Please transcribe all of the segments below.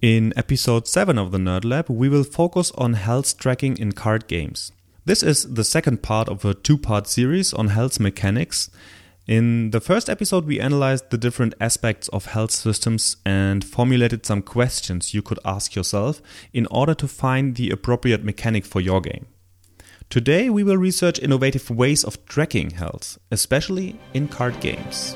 In episode 7 of the Nerd Lab, we will focus on health tracking in card games. This is the second part of a two part series on health mechanics. In the first episode, we analyzed the different aspects of health systems and formulated some questions you could ask yourself in order to find the appropriate mechanic for your game. Today, we will research innovative ways of tracking health, especially in card games.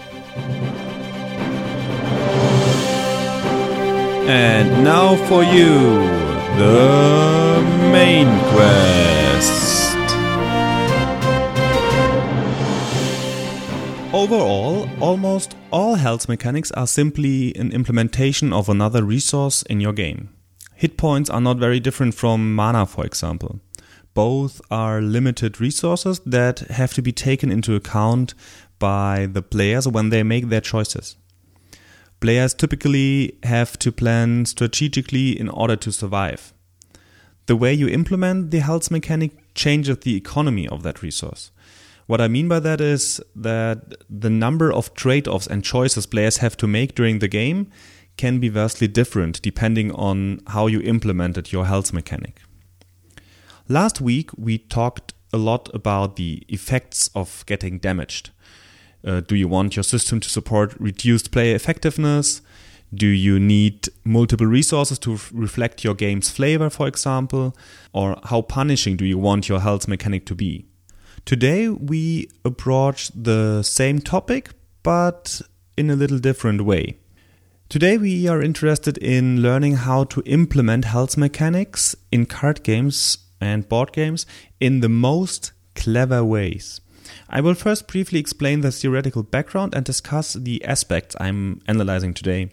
And now for you, the main quest. Overall, almost all health mechanics are simply an implementation of another resource in your game. Hit points are not very different from mana, for example. Both are limited resources that have to be taken into account by the players when they make their choices. Players typically have to plan strategically in order to survive. The way you implement the health mechanic changes the economy of that resource. What I mean by that is that the number of trade offs and choices players have to make during the game can be vastly different depending on how you implemented your health mechanic. Last week, we talked a lot about the effects of getting damaged. Uh, do you want your system to support reduced player effectiveness? Do you need multiple resources to f- reflect your game's flavor, for example? Or how punishing do you want your health mechanic to be? Today, we approach the same topic, but in a little different way. Today, we are interested in learning how to implement health mechanics in card games and board games in the most clever ways. I will first briefly explain the theoretical background and discuss the aspects I'm analyzing today.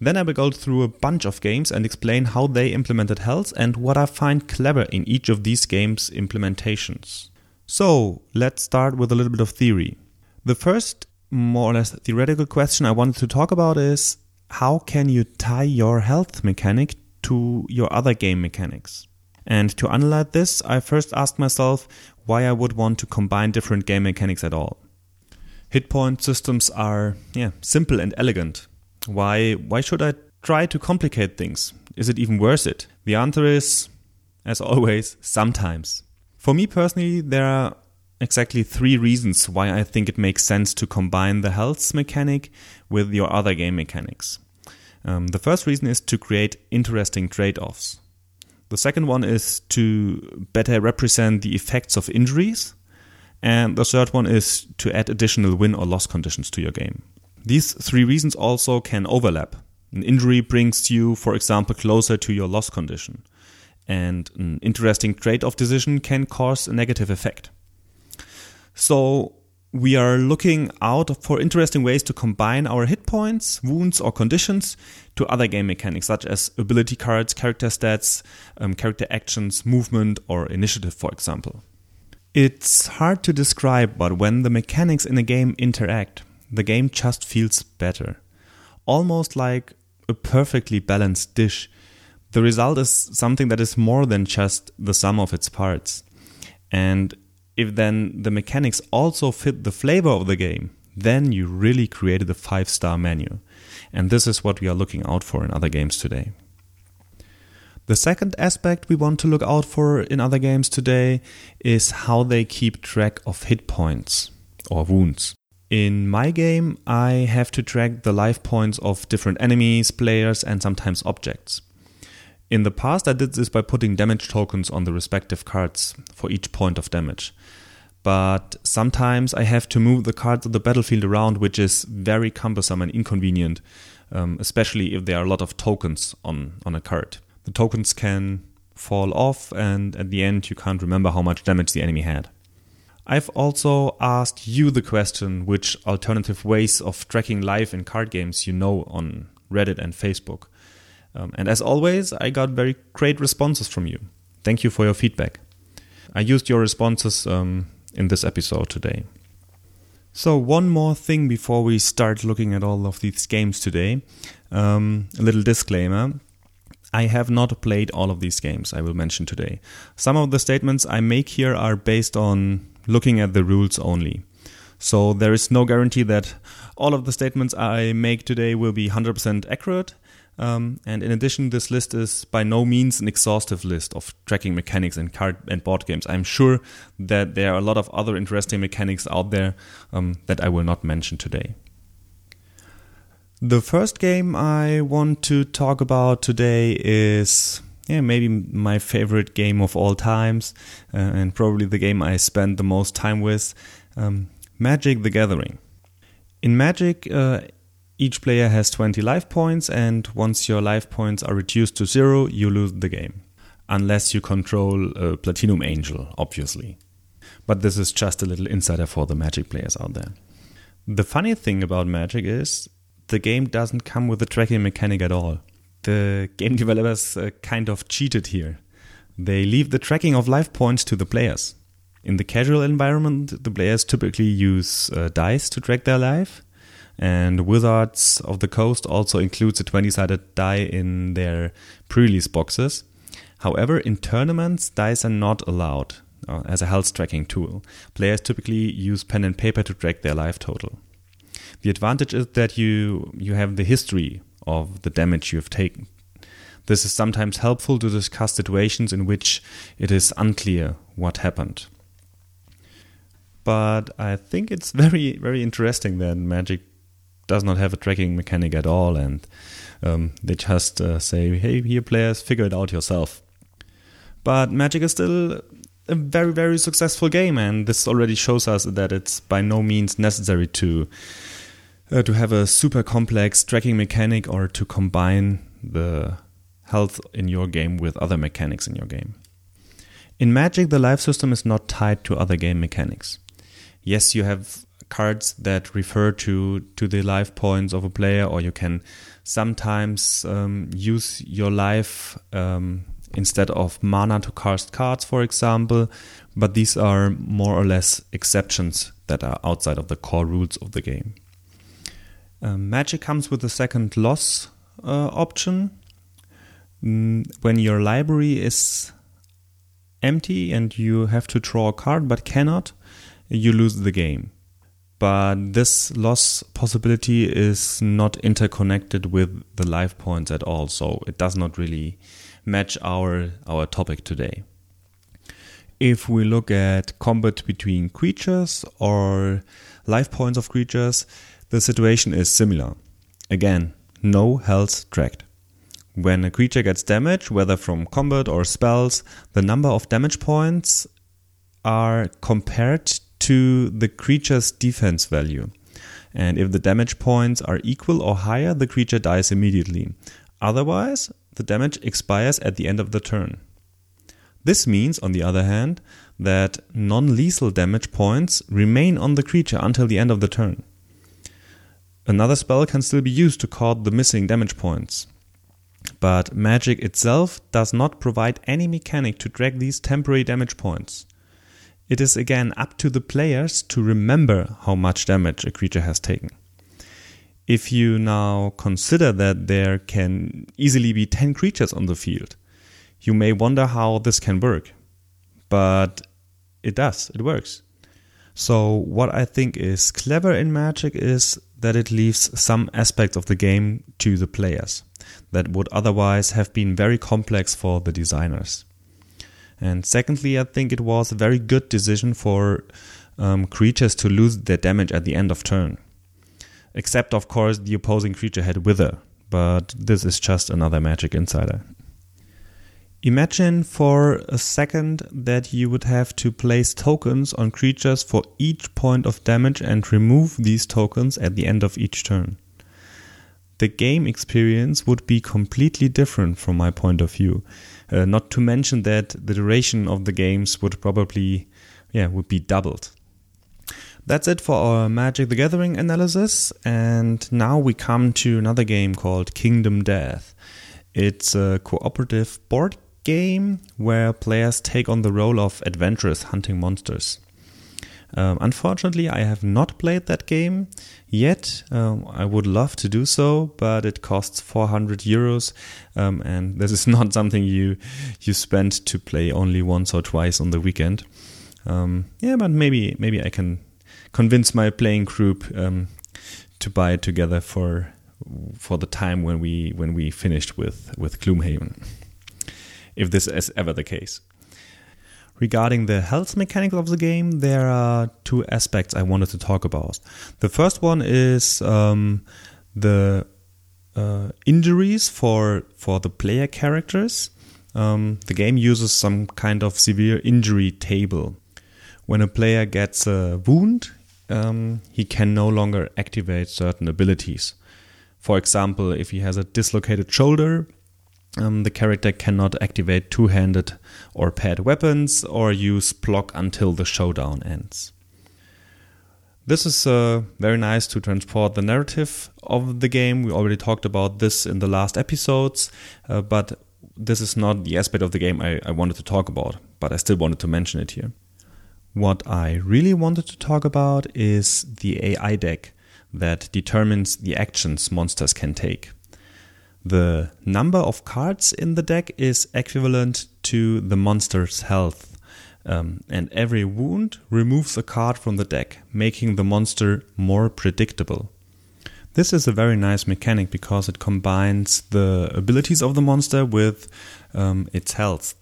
Then I will go through a bunch of games and explain how they implemented health and what I find clever in each of these games' implementations. So, let's start with a little bit of theory. The first, more or less theoretical question I wanted to talk about is how can you tie your health mechanic to your other game mechanics? And to analyze this, I first asked myself why I would want to combine different game mechanics at all. Hit point systems are yeah, simple and elegant. Why why should I try to complicate things? Is it even worth it? The answer is as always, sometimes. For me personally, there are exactly three reasons why I think it makes sense to combine the health mechanic with your other game mechanics. Um, the first reason is to create interesting trade offs. The second one is to better represent the effects of injuries. And the third one is to add additional win or loss conditions to your game. These three reasons also can overlap. An injury brings you, for example, closer to your loss condition. And an interesting trade off decision can cause a negative effect. So, we are looking out for interesting ways to combine our hit points, wounds, or conditions to other game mechanics, such as ability cards, character stats, um, character actions, movement, or initiative, for example. It's hard to describe, but when the mechanics in a game interact, the game just feels better. Almost like a perfectly balanced dish. The result is something that is more than just the sum of its parts. And if then the mechanics also fit the flavor of the game, then you really created a five star menu. And this is what we are looking out for in other games today. The second aspect we want to look out for in other games today is how they keep track of hit points or wounds. In my game, I have to track the life points of different enemies, players, and sometimes objects. In the past, I did this by putting damage tokens on the respective cards for each point of damage. But sometimes I have to move the cards of the battlefield around, which is very cumbersome and inconvenient, um, especially if there are a lot of tokens on, on a card. The tokens can fall off, and at the end, you can't remember how much damage the enemy had. I've also asked you the question which alternative ways of tracking life in card games you know on Reddit and Facebook. Um, and as always, I got very great responses from you. Thank you for your feedback. I used your responses um, in this episode today. So, one more thing before we start looking at all of these games today. Um, a little disclaimer. I have not played all of these games I will mention today. Some of the statements I make here are based on looking at the rules only. So there is no guarantee that all of the statements I make today will be 100% accurate. Um, and in addition, this list is by no means an exhaustive list of tracking mechanics and card and board games. I'm sure that there are a lot of other interesting mechanics out there um, that I will not mention today. The first game I want to talk about today is yeah, maybe my favorite game of all times, uh, and probably the game I spend the most time with. Um, Magic the Gathering. In Magic, uh, each player has 20 life points, and once your life points are reduced to zero, you lose the game. Unless you control a Platinum Angel, obviously. But this is just a little insider for the Magic players out there. The funny thing about Magic is the game doesn't come with a tracking mechanic at all. The game developers uh, kind of cheated here. They leave the tracking of life points to the players. In the casual environment, the players typically use uh, dice to track their life, and Wizards of the Coast also includes a 20 sided die in their pre release boxes. However, in tournaments, dice are not allowed uh, as a health tracking tool. Players typically use pen and paper to track their life total. The advantage is that you, you have the history of the damage you have taken. This is sometimes helpful to discuss situations in which it is unclear what happened but I think it's very very interesting that Magic does not have a tracking mechanic at all, and um, they just uh, say, "Hey, here, players, figure it out yourself." But Magic is still a very very successful game, and this already shows us that it's by no means necessary to uh, to have a super complex tracking mechanic or to combine the health in your game with other mechanics in your game. In Magic, the life system is not tied to other game mechanics yes, you have cards that refer to to the life points of a player, or you can sometimes um, use your life um, instead of mana to cast cards, for example. But these are more or less exceptions that are outside of the core rules of the game. Um, Magic comes with a second loss uh, option. Mm, when your library is empty and you have to draw a card but cannot, you lose the game. But this loss possibility is not interconnected with the life points at all, so it does not really match our, our topic today. If we look at combat between creatures or life points of creatures, the situation is similar. Again, no health tracked. When a creature gets damaged, whether from combat or spells, the number of damage points are compared to the creature's defense value. And if the damage points are equal or higher, the creature dies immediately. Otherwise, the damage expires at the end of the turn. This means, on the other hand, that non lethal damage points remain on the creature until the end of the turn. Another spell can still be used to cut the missing damage points. But magic itself does not provide any mechanic to drag these temporary damage points. It is again up to the players to remember how much damage a creature has taken. If you now consider that there can easily be 10 creatures on the field, you may wonder how this can work. But it does, it works. So, what I think is clever in Magic is that it leaves some aspects of the game to the players that would otherwise have been very complex for the designers. And secondly, I think it was a very good decision for um, creatures to lose their damage at the end of turn. Except, of course, the opposing creature had Wither, but this is just another Magic Insider. Imagine for a second that you would have to place tokens on creatures for each point of damage and remove these tokens at the end of each turn. The game experience would be completely different from my point of view. Uh, not to mention that the duration of the games would probably, yeah, would be doubled. That's it for our Magic the Gathering analysis, and now we come to another game called Kingdom Death. It's a cooperative board game where players take on the role of adventurous hunting monsters. Um, unfortunately, I have not played that game yet. Um, I would love to do so, but it costs 400 euros, um, and this is not something you you spend to play only once or twice on the weekend. Um, yeah, but maybe maybe I can convince my playing group um, to buy it together for for the time when we when we finished with with Gloomhaven, if this is ever the case. Regarding the health mechanics of the game, there are two aspects I wanted to talk about. The first one is um, the uh, injuries for for the player characters. Um, the game uses some kind of severe injury table. When a player gets a wound, um, he can no longer activate certain abilities. For example, if he has a dislocated shoulder, um, the character cannot activate two handed or paired weapons or use block until the showdown ends. This is uh, very nice to transport the narrative of the game. We already talked about this in the last episodes, uh, but this is not the aspect of the game I, I wanted to talk about, but I still wanted to mention it here. What I really wanted to talk about is the AI deck that determines the actions monsters can take. The number of cards in the deck is equivalent to the monster's health, um, and every wound removes a card from the deck, making the monster more predictable. This is a very nice mechanic because it combines the abilities of the monster with um, its health.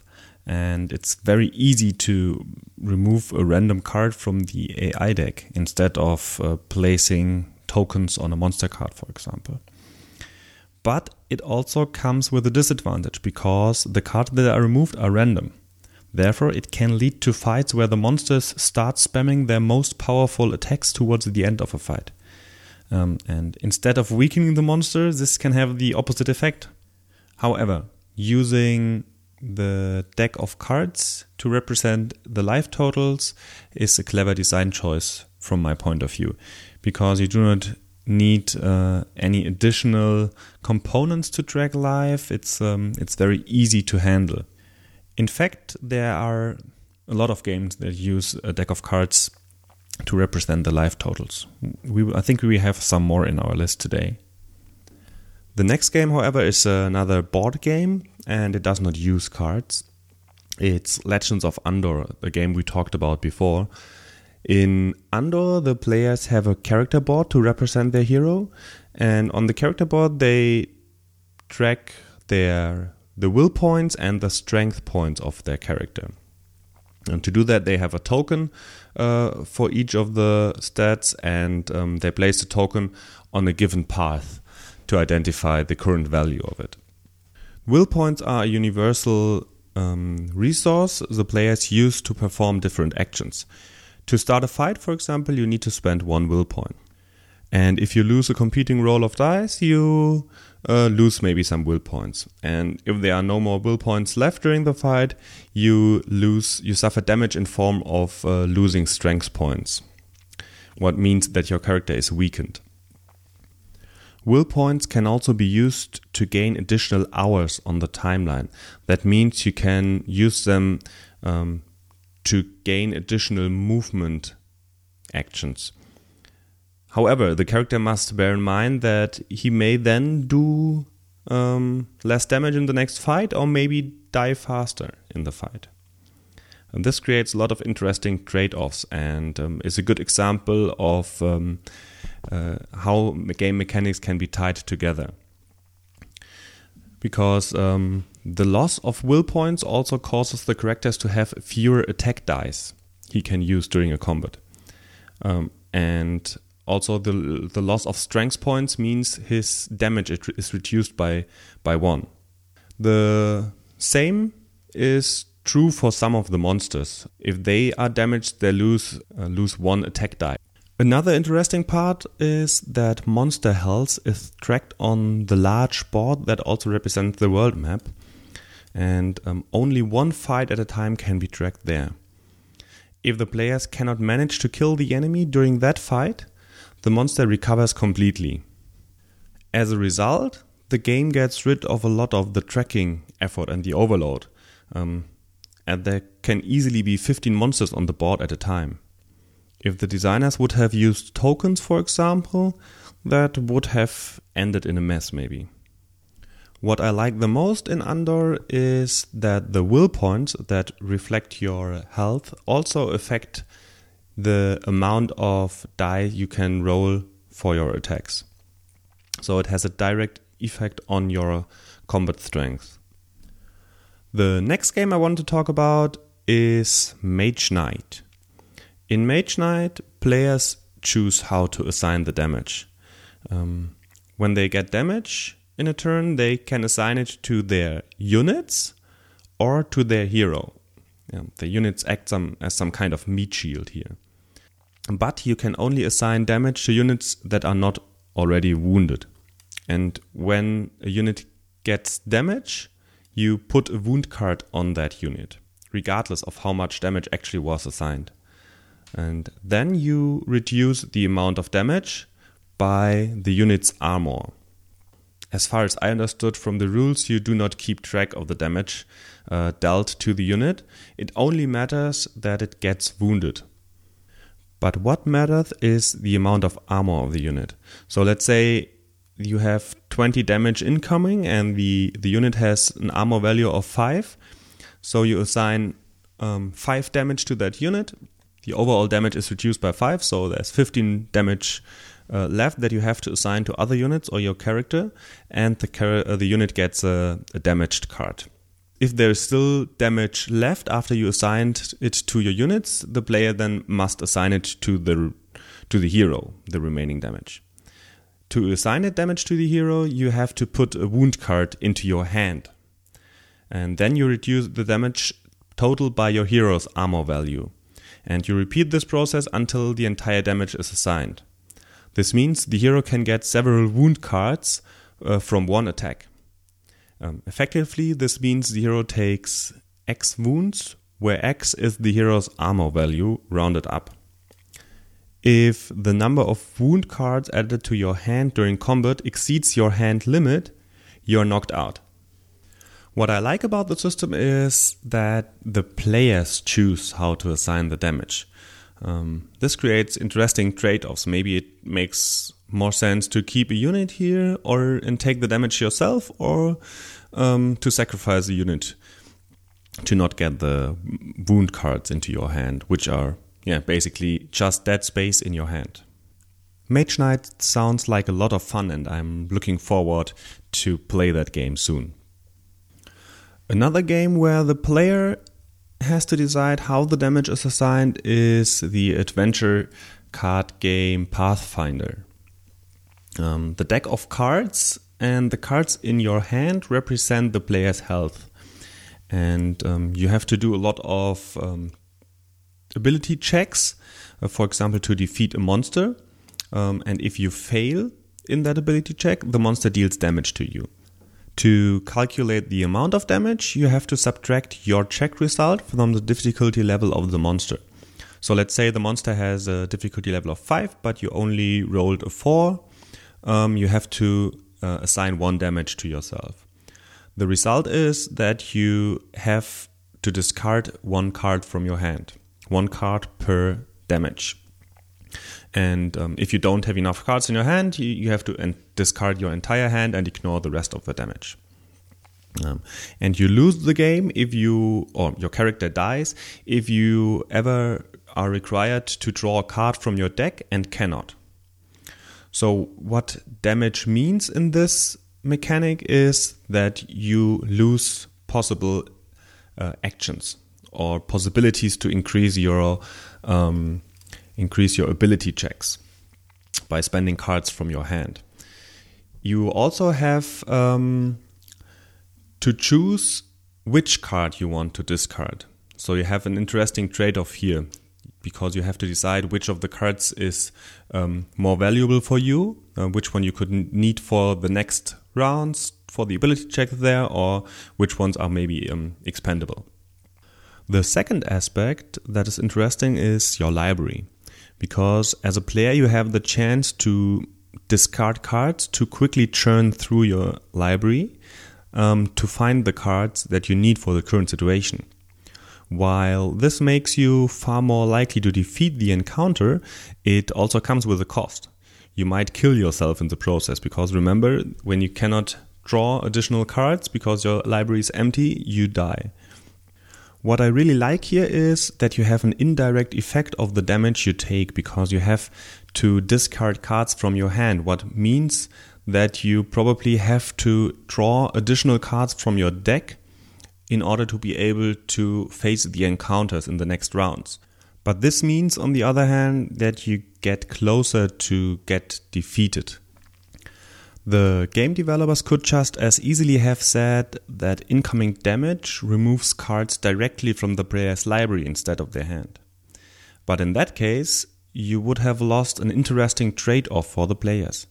And it's very easy to remove a random card from the AI deck instead of uh, placing tokens on a monster card, for example but it also comes with a disadvantage because the cards that are removed are random. Therefore, it can lead to fights where the monsters start spamming their most powerful attacks towards the end of a fight. Um, and instead of weakening the monster, this can have the opposite effect. However, using the deck of cards to represent the life totals is a clever design choice from my point of view because you do not need uh, any additional components to drag live. It's um, it's very easy to handle. In fact, there are a lot of games that use a deck of cards to represent the life totals. We, I think we have some more in our list today. The next game, however, is another board game, and it does not use cards. It's Legends of Andor, a game we talked about before. In Andor, the players have a character board to represent their hero, and on the character board they track their the will points and the strength points of their character. And to do that, they have a token uh, for each of the stats, and um, they place the token on a given path to identify the current value of it. Will points are a universal um, resource the players use to perform different actions. To start a fight, for example, you need to spend one will point. And if you lose a competing roll of dice, you uh, lose maybe some will points. And if there are no more will points left during the fight, you lose, you suffer damage in form of uh, losing strength points. What means that your character is weakened. Will points can also be used to gain additional hours on the timeline. That means you can use them um, to gain additional movement actions. However, the character must bear in mind that he may then do um, less damage in the next fight or maybe die faster in the fight. And this creates a lot of interesting trade offs and um, is a good example of um, uh, how game mechanics can be tied together. Because um, the loss of will points also causes the characters to have fewer attack dice he can use during a combat. Um, and also the the loss of strength points means his damage is reduced by by one. The same is true for some of the monsters. If they are damaged, they lose uh, lose one attack die. Another interesting part is that monster health is tracked on the large board that also represents the world map and um, only one fight at a time can be tracked there. If the players cannot manage to kill the enemy during that fight, the monster recovers completely. As a result, the game gets rid of a lot of the tracking effort and the overload. Um, and there can easily be 15 monsters on the board at a time. If the designers would have used tokens, for example, that would have ended in a mess, maybe. What I like the most in Andor is that the will points that reflect your health also affect the amount of die you can roll for your attacks. So it has a direct effect on your combat strength. The next game I want to talk about is Mage Knight. In Mage Knight, players choose how to assign the damage. Um, when they get damage in a turn, they can assign it to their units or to their hero. Yeah, the units act some, as some kind of meat shield here. But you can only assign damage to units that are not already wounded. And when a unit gets damage, you put a wound card on that unit, regardless of how much damage actually was assigned. And then you reduce the amount of damage by the unit's armor. As far as I understood from the rules, you do not keep track of the damage uh, dealt to the unit. It only matters that it gets wounded. But what matters is the amount of armor of the unit. So let's say you have 20 damage incoming and the, the unit has an armor value of 5. So you assign um, 5 damage to that unit. The overall damage is reduced by 5, so there's 15 damage uh, left that you have to assign to other units or your character, and the, uh, the unit gets a, a damaged card. If there is still damage left after you assigned it to your units, the player then must assign it to the to the hero, the remaining damage. To assign that damage to the hero, you have to put a wound card into your hand. And then you reduce the damage total by your hero's armor value. And you repeat this process until the entire damage is assigned. This means the hero can get several wound cards uh, from one attack. Um, effectively, this means the hero takes X wounds, where X is the hero's armor value rounded up. If the number of wound cards added to your hand during combat exceeds your hand limit, you're knocked out. What I like about the system is that the players choose how to assign the damage. Um, this creates interesting trade offs. Maybe it makes more sense to keep a unit here or and take the damage yourself, or um, to sacrifice a unit to not get the wound cards into your hand, which are yeah, basically just dead space in your hand. Mage Knight sounds like a lot of fun, and I'm looking forward to play that game soon. Another game where the player has to decide how the damage is assigned is the adventure card game Pathfinder. Um, the deck of cards and the cards in your hand represent the player's health. And um, you have to do a lot of um, ability checks, uh, for example, to defeat a monster. Um, and if you fail in that ability check, the monster deals damage to you. To calculate the amount of damage, you have to subtract your check result from the difficulty level of the monster. So let's say the monster has a difficulty level of 5, but you only rolled a 4. Um, you have to uh, assign 1 damage to yourself. The result is that you have to discard one card from your hand one card per damage. And um, if you don't have enough cards in your hand, you, you have to discard your entire hand and ignore the rest of the damage. Um, and you lose the game if you, or your character dies, if you ever are required to draw a card from your deck and cannot. So, what damage means in this mechanic is that you lose possible uh, actions or possibilities to increase your um, increase your ability checks by spending cards from your hand. You also have um, to choose which card you want to discard. So you have an interesting trade-off here because you have to decide which of the cards is um, more valuable for you, uh, which one you could need for the next rounds for the ability check there, or which ones are maybe um, expendable. The second aspect that is interesting is your library. Because as a player, you have the chance to discard cards to quickly churn through your library um, to find the cards that you need for the current situation. While this makes you far more likely to defeat the encounter, it also comes with a cost. You might kill yourself in the process because remember, when you cannot draw additional cards because your library is empty, you die. What I really like here is that you have an indirect effect of the damage you take because you have to discard cards from your hand, what means that you probably have to draw additional cards from your deck in order to be able to face the encounters in the next rounds. But this means, on the other hand, that you get closer to get defeated. The game developers could just as easily have said that incoming damage removes cards directly from the player's library instead of their hand. But in that case, you would have lost an interesting trade off for the players.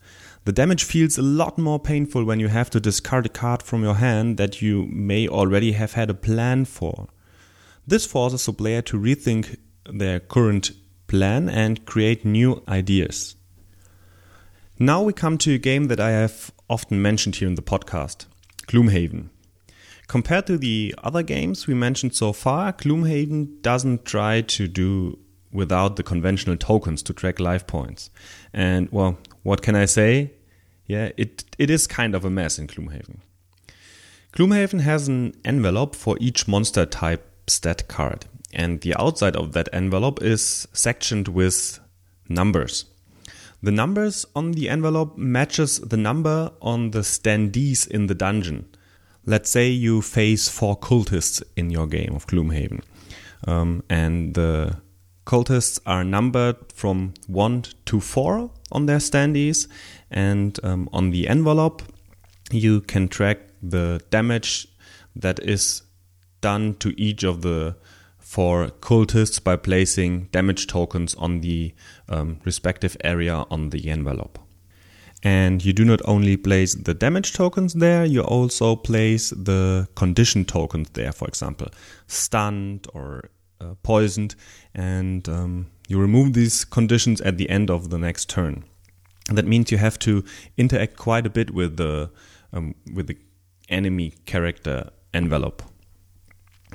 The damage feels a lot more painful when you have to discard a card from your hand that you may already have had a plan for. This forces the player to rethink their current plan and create new ideas. Now we come to a game that I have often mentioned here in the podcast Gloomhaven. Compared to the other games we mentioned so far, Gloomhaven doesn't try to do without the conventional tokens to track life points. And well, what can I say? Yeah, it it is kind of a mess in Gloomhaven. Gloomhaven has an envelope for each monster type stat card, and the outside of that envelope is sectioned with numbers. The numbers on the envelope matches the number on the standees in the dungeon. Let's say you face four cultists in your game of Gloomhaven, um, and the cultists are numbered from 1 to 4 on their standees, and um, on the envelope, you can track the damage that is done to each of the four cultists by placing damage tokens on the um, respective area on the envelope. And you do not only place the damage tokens there, you also place the condition tokens there, for example, stunned or uh, poisoned, and um, you remove these conditions at the end of the next turn. That means you have to interact quite a bit with the um, with the enemy character envelope.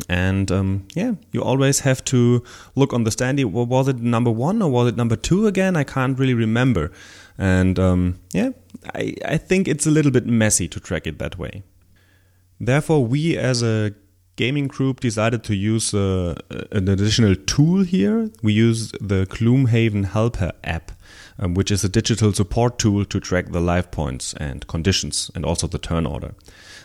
And um, yeah, you always have to look on the standee. Was it number one or was it number two again? I can't really remember. And um, yeah, I, I think it's a little bit messy to track it that way. Therefore, we as a gaming group decided to use uh, an additional tool here. We use the Gloomhaven Helper app, um, which is a digital support tool to track the life points and conditions and also the turn order.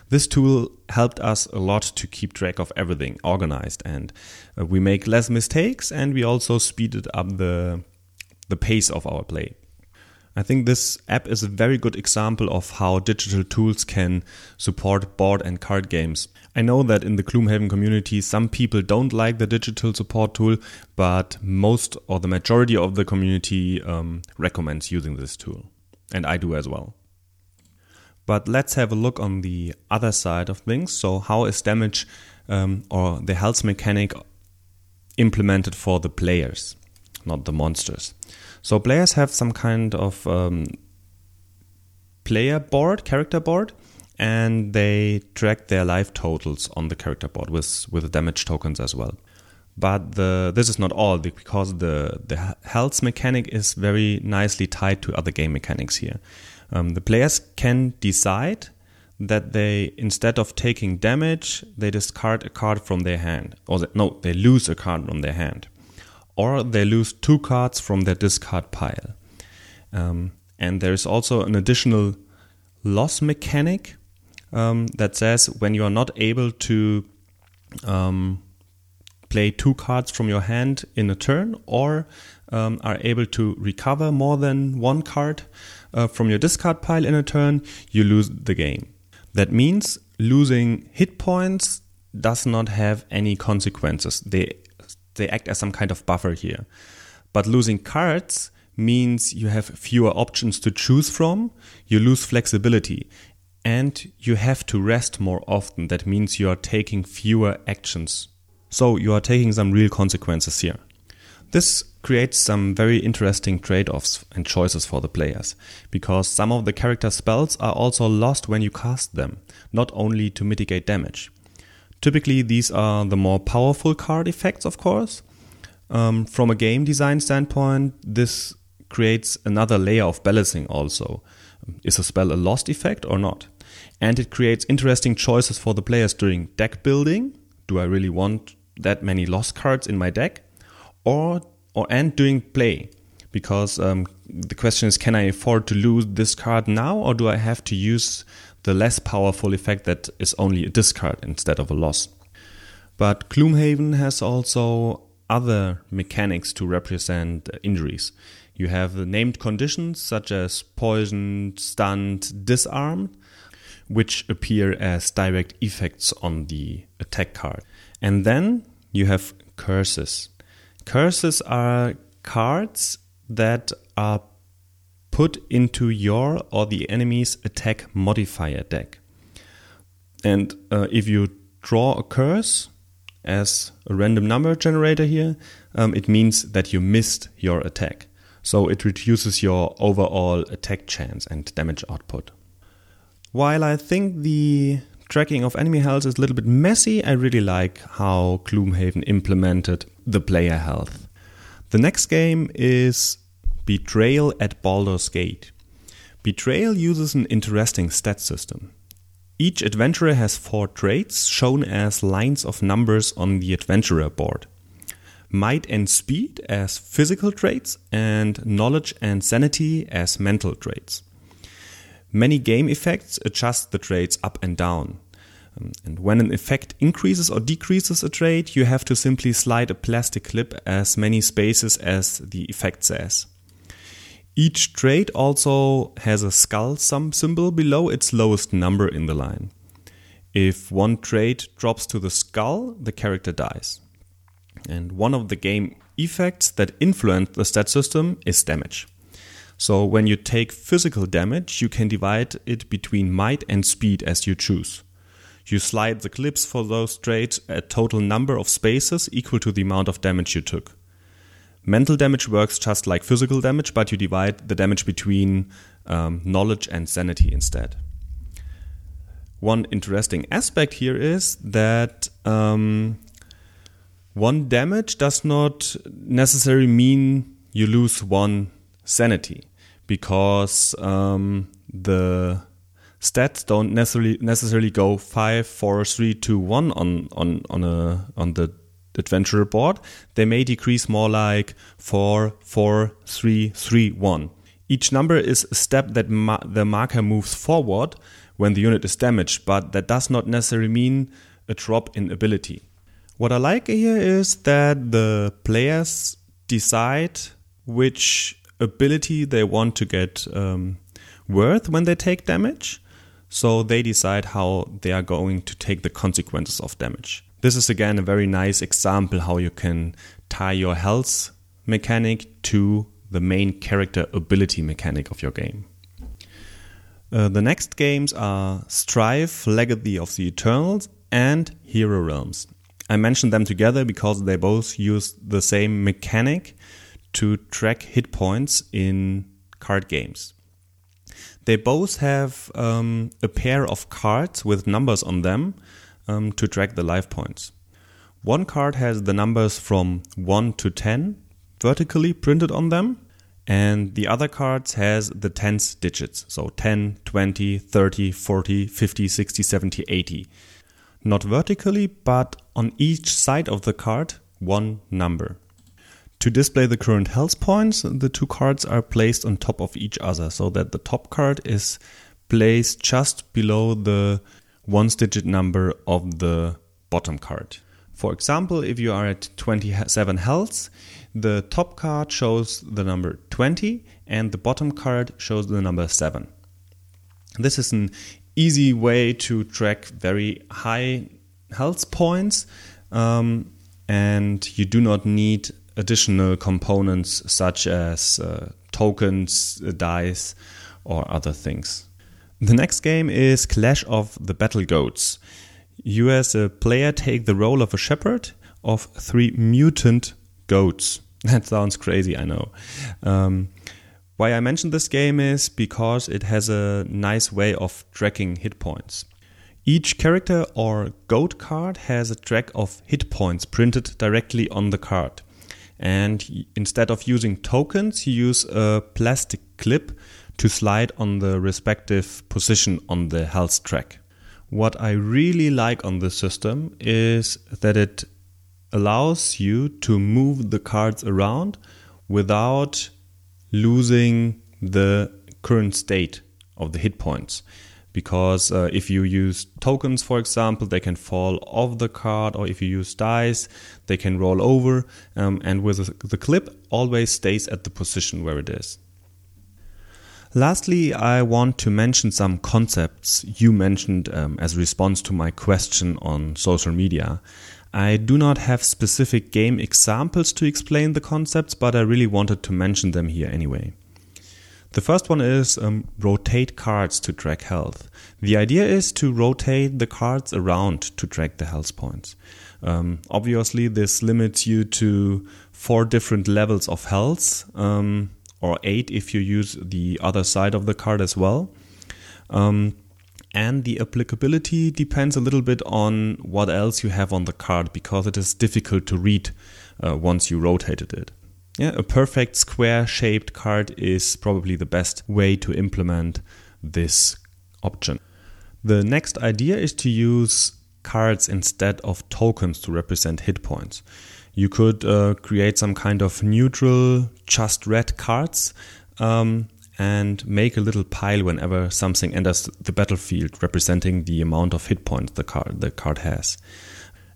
This tool helped us a lot to keep track of everything organized and uh, we make less mistakes and we also speeded up the the pace of our play. I think this app is a very good example of how digital tools can support board and card games. I know that in the Gloomhaven community, some people don't like the digital support tool, but most or the majority of the community um, recommends using this tool. And I do as well. But let's have a look on the other side of things. So, how is damage um, or the health mechanic implemented for the players, not the monsters? So players have some kind of um, player board, character board, and they track their life totals on the character board with with damage tokens as well. But the, this is not all because the the health mechanic is very nicely tied to other game mechanics here. Um, the players can decide that they instead of taking damage, they discard a card from their hand, or they, no, they lose a card from their hand or they lose two cards from their discard pile. Um, and there is also an additional loss mechanic um, that says when you are not able to um, play two cards from your hand in a turn or um, are able to recover more than one card uh, from your discard pile in a turn, you lose the game. That means losing hit points does not have any consequences. They they act as some kind of buffer here. But losing cards means you have fewer options to choose from, you lose flexibility, and you have to rest more often. That means you are taking fewer actions. So you are taking some real consequences here. This creates some very interesting trade offs and choices for the players, because some of the character spells are also lost when you cast them, not only to mitigate damage. Typically, these are the more powerful card effects, of course. Um, from a game design standpoint, this creates another layer of balancing also. Is a spell a lost effect or not? And it creates interesting choices for the players during deck building. Do I really want that many lost cards in my deck? Or, or and during play? Because um, the question is, can I afford to lose this card now, or do I have to use the less powerful effect that is only a discard instead of a loss. But Gloomhaven has also other mechanics to represent injuries. You have named conditions such as poisoned, stunned, disarmed, which appear as direct effects on the attack card. And then you have curses. Curses are cards that are put into your or the enemy's attack modifier deck. And uh, if you draw a curse as a random number generator here, um, it means that you missed your attack. So it reduces your overall attack chance and damage output. While I think the tracking of enemy health is a little bit messy, I really like how Gloomhaven implemented the player health. The next game is Betrayal at Baldur's Gate. Betrayal uses an interesting stat system. Each adventurer has four traits shown as lines of numbers on the adventurer board. Might and speed as physical traits, and knowledge and sanity as mental traits. Many game effects adjust the trades up and down. Um, and when an effect increases or decreases a trade, you have to simply slide a plastic clip as many spaces as the effect says. Each trade also has a skull sum symbol below its lowest number in the line. If one trade drops to the skull, the character dies. And one of the game effects that influence the stat system is damage. So when you take physical damage, you can divide it between might and speed as you choose. You slide the clips for those traits a total number of spaces equal to the amount of damage you took. Mental damage works just like physical damage, but you divide the damage between um, knowledge and sanity instead. One interesting aspect here is that um, one damage does not necessarily mean you lose one sanity because um, the stats don't necessarily necessarily go five, four, three, two, one on on on a on the adventurer board, they may decrease more like 4, 4, 3, 3, 1. Each number is a step that ma the marker moves forward when the unit is damaged, but that does not necessarily mean a drop in ability. What I like here is that the players decide which ability they want to get um, worth when they take damage. So they decide how they are going to take the consequences of damage. This is again a very nice example how you can tie your health mechanic to the main character ability mechanic of your game. Uh, the next games are Strife, Legacy of the Eternals, and Hero Realms. I mentioned them together because they both use the same mechanic to track hit points in card games. They both have um, a pair of cards with numbers on them um, to track the life points. One card has the numbers from 1 to 10 vertically printed on them, and the other cards has the tens digits, so 10, 20, 30, 40, 50, 60, 70, 80. Not vertically, but on each side of the card, one number. To display the current health points, the two cards are placed on top of each other so that the top card is placed just below the one digit number of the bottom card. For example, if you are at 27 health, the top card shows the number 20 and the bottom card shows the number 7. This is an easy way to track very high health points, um, and you do not need additional components such as uh, tokens, uh, dice, or other things. The next game is Clash of the Battle Goats. You, as a player, take the role of a shepherd of three mutant goats. That sounds crazy, I know. Um, why I mentioned this game is because it has a nice way of tracking hit points. Each character or goat card has a track of hit points printed directly on the card. And instead of using tokens, you use a plastic clip to slide on the respective position on the health track. What I really like on this system is that it allows you to move the cards around without losing the current state of the hit points. Because uh, if you use tokens, for example, they can fall off the card, or if you use dice, they can roll over. Um, and with the clip, always stays at the position where it is. Lastly, I want to mention some concepts you mentioned um, as a response to my question on social media. I do not have specific game examples to explain the concepts, but I really wanted to mention them here anyway. The first one is um, rotate cards to track health. The idea is to rotate the cards around to track the health points. Um, obviously, this limits you to four different levels of health, um, or eight if you use the other side of the card as well. Um, and the applicability depends a little bit on what else you have on the card because it is difficult to read uh, once you rotated it. Yeah, a perfect square shaped card is probably the best way to implement this option. The next idea is to use cards instead of tokens to represent hit points. You could uh, create some kind of neutral, just red cards um, and make a little pile whenever something enters the battlefield, representing the amount of hit points the card the card has.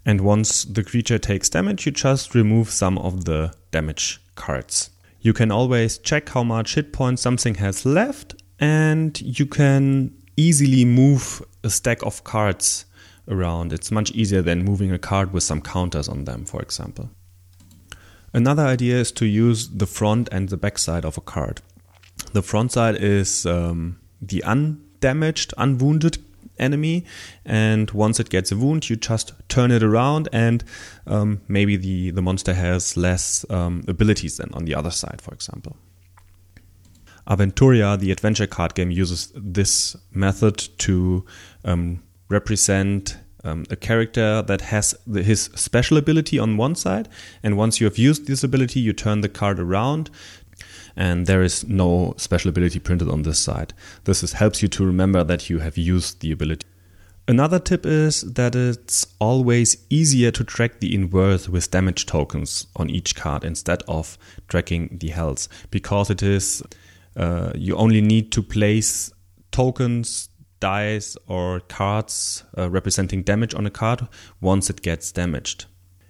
And once the creature takes damage, you just remove some of the damage cards. You can always check how much hit points something has left, and you can easily move a stack of cards around. It's much easier than moving a card with some counters on them, for example. Another idea is to use the front and the back side of a card. The front side is um, the undamaged, unwounded enemy, and once it gets a wound, you just turn it around, and um, maybe the, the monster has less um, abilities than on the other side, for example. Aventuria, the adventure card game, uses this method to um, represent um, a character that has the, his special ability on one side, and once you have used this ability, you turn the card around and there is no special ability printed on this side. This is, helps you to remember that you have used the ability. Another tip is that it's always easier to track the inverse with damage tokens on each card instead of tracking the health because it is uh, you only need to place tokens, dice, or cards uh, representing damage on a card once it gets damaged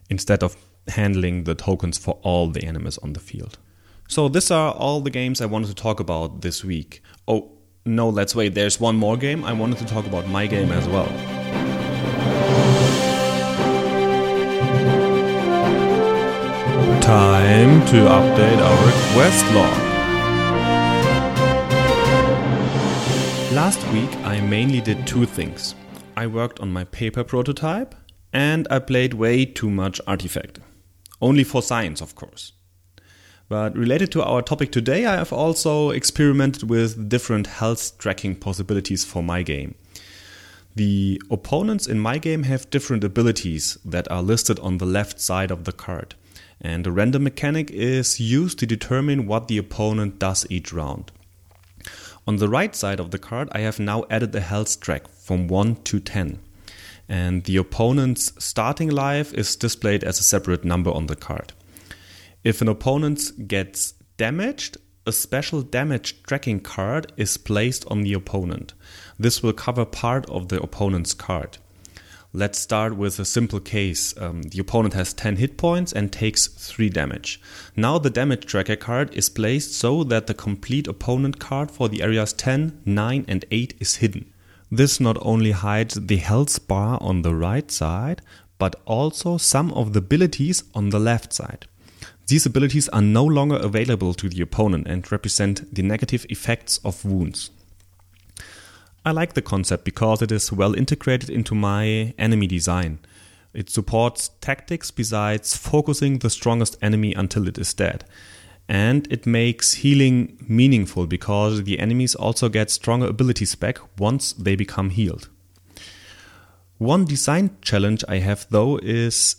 instead of handling the tokens for all the enemies on the field. So these are all the games I wanted to talk about this week. Oh, no, let's wait. There's one more game. I wanted to talk about my game as well. Time to update our quest log. Last week I mainly did two things. I worked on my paper prototype and I played way too much Artifact. Only for science, of course. But related to our topic today, I have also experimented with different health tracking possibilities for my game. The opponents in my game have different abilities that are listed on the left side of the card, and a random mechanic is used to determine what the opponent does each round. On the right side of the card, I have now added a health track from 1 to 10, and the opponent's starting life is displayed as a separate number on the card. If an opponent gets damaged, a special damage tracking card is placed on the opponent. This will cover part of the opponent's card. Let's start with a simple case. Um, the opponent has 10 hit points and takes 3 damage. Now the damage tracker card is placed so that the complete opponent card for the areas 10, 9, and 8 is hidden. This not only hides the health bar on the right side, but also some of the abilities on the left side. These abilities are no longer available to the opponent and represent the negative effects of wounds. I like the concept because it is well integrated into my enemy design. It supports tactics besides focusing the strongest enemy until it is dead. And it makes healing meaningful because the enemies also get stronger abilities back once they become healed. One design challenge I have though is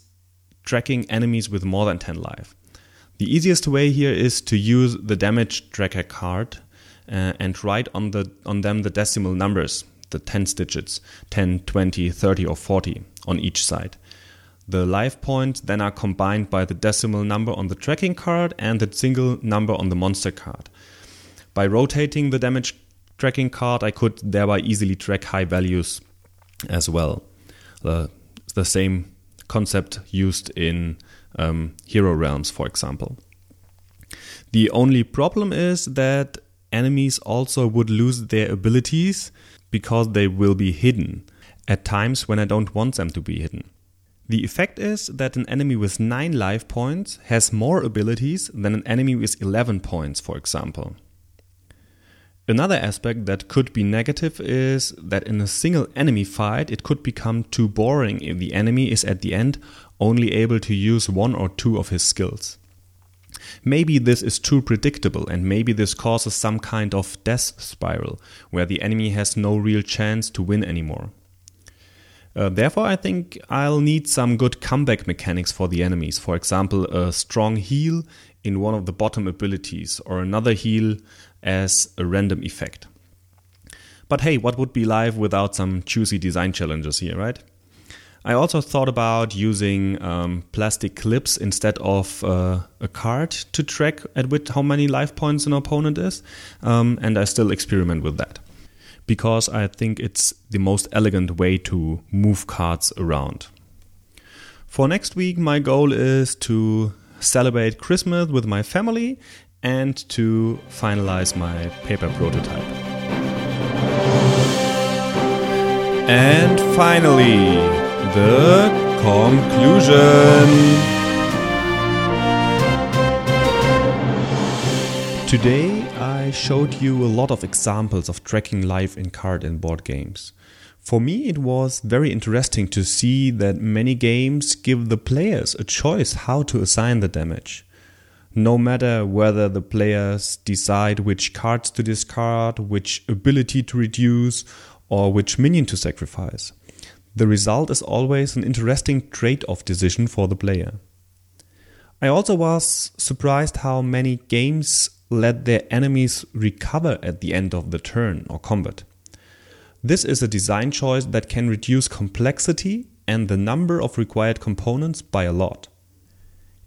tracking enemies with more than 10 life. The easiest way here is to use the damage tracker card uh, and write on the on them the decimal numbers, the tens digits, 10, 20, 30 or 40 on each side. The life points then are combined by the decimal number on the tracking card and the single number on the monster card. By rotating the damage tracking card, I could thereby easily track high values as well. Uh, the same concept used in um, Hero Realms, for example. The only problem is that enemies also would lose their abilities because they will be hidden at times when I don't want them to be hidden. The effect is that an enemy with 9 life points has more abilities than an enemy with 11 points, for example. Another aspect that could be negative is that in a single enemy fight, it could become too boring if the enemy is at the end only able to use one or two of his skills. Maybe this is too predictable, and maybe this causes some kind of death spiral where the enemy has no real chance to win anymore. Uh, therefore, I think I'll need some good comeback mechanics for the enemies. For example, a strong heal in one of the bottom abilities, or another heal as a random effect. But hey, what would be live without some juicy design challenges here, right? I also thought about using um, plastic clips instead of uh, a card to track at which how many life points an opponent is, um, and I still experiment with that because I think it's the most elegant way to move cards around. For next week, my goal is to celebrate Christmas with my family and to finalize my paper prototype. And finally, the conclusion. Today I showed you a lot of examples of tracking life in card and board games. For me, it was very interesting to see that many games give the players a choice how to assign the damage. No matter whether the players decide which cards to discard, which ability to reduce, or which minion to sacrifice. The result is always an interesting trade off decision for the player. I also was surprised how many games let their enemies recover at the end of the turn or combat. This is a design choice that can reduce complexity and the number of required components by a lot.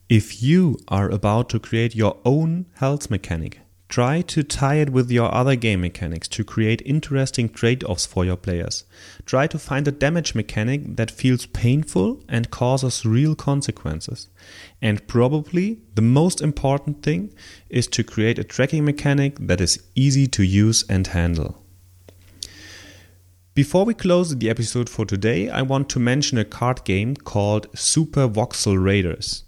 If you are about to create your own health mechanic, Try to tie it with your other game mechanics to create interesting trade offs for your players. Try to find a damage mechanic that feels painful and causes real consequences. And probably the most important thing is to create a tracking mechanic that is easy to use and handle. Before we close the episode for today, I want to mention a card game called Super Voxel Raiders.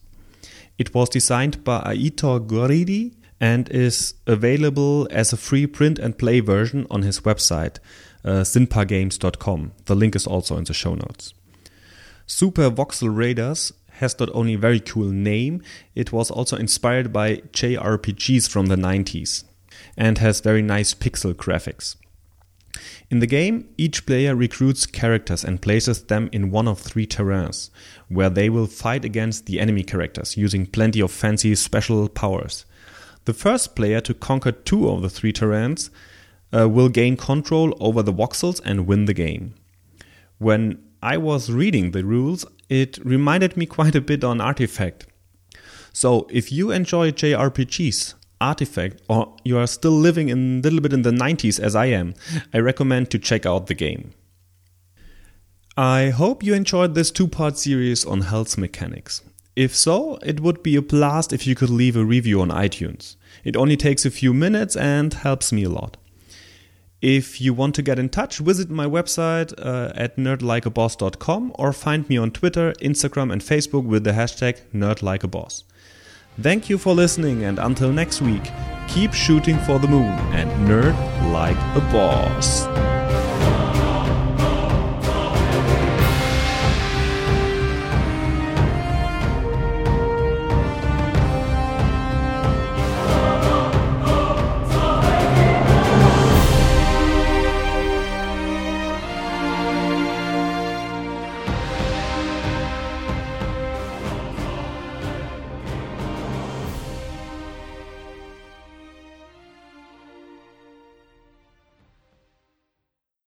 It was designed by Aitor Guridi and is available as a free print and play version on his website, uh, sinpagames.com. The link is also in the show notes. Super Voxel Raiders has not only a very cool name, it was also inspired by JRPGs from the 90s and has very nice pixel graphics. In the game, each player recruits characters and places them in one of three terrains, where they will fight against the enemy characters using plenty of fancy special powers. The first player to conquer two of the three terrains uh, will gain control over the voxels and win the game. When I was reading the rules, it reminded me quite a bit on Artifact. So if you enjoy JRPGs, Artifact, or you are still living in a little bit in the 90s as I am, I recommend to check out the game. I hope you enjoyed this two part series on health mechanics. If so, it would be a blast if you could leave a review on iTunes. It only takes a few minutes and helps me a lot. If you want to get in touch, visit my website uh, at nerdlikeaboss.com or find me on Twitter, Instagram, and Facebook with the hashtag nerdlikeaboss. Thank you for listening, and until next week, keep shooting for the moon and nerd like a boss.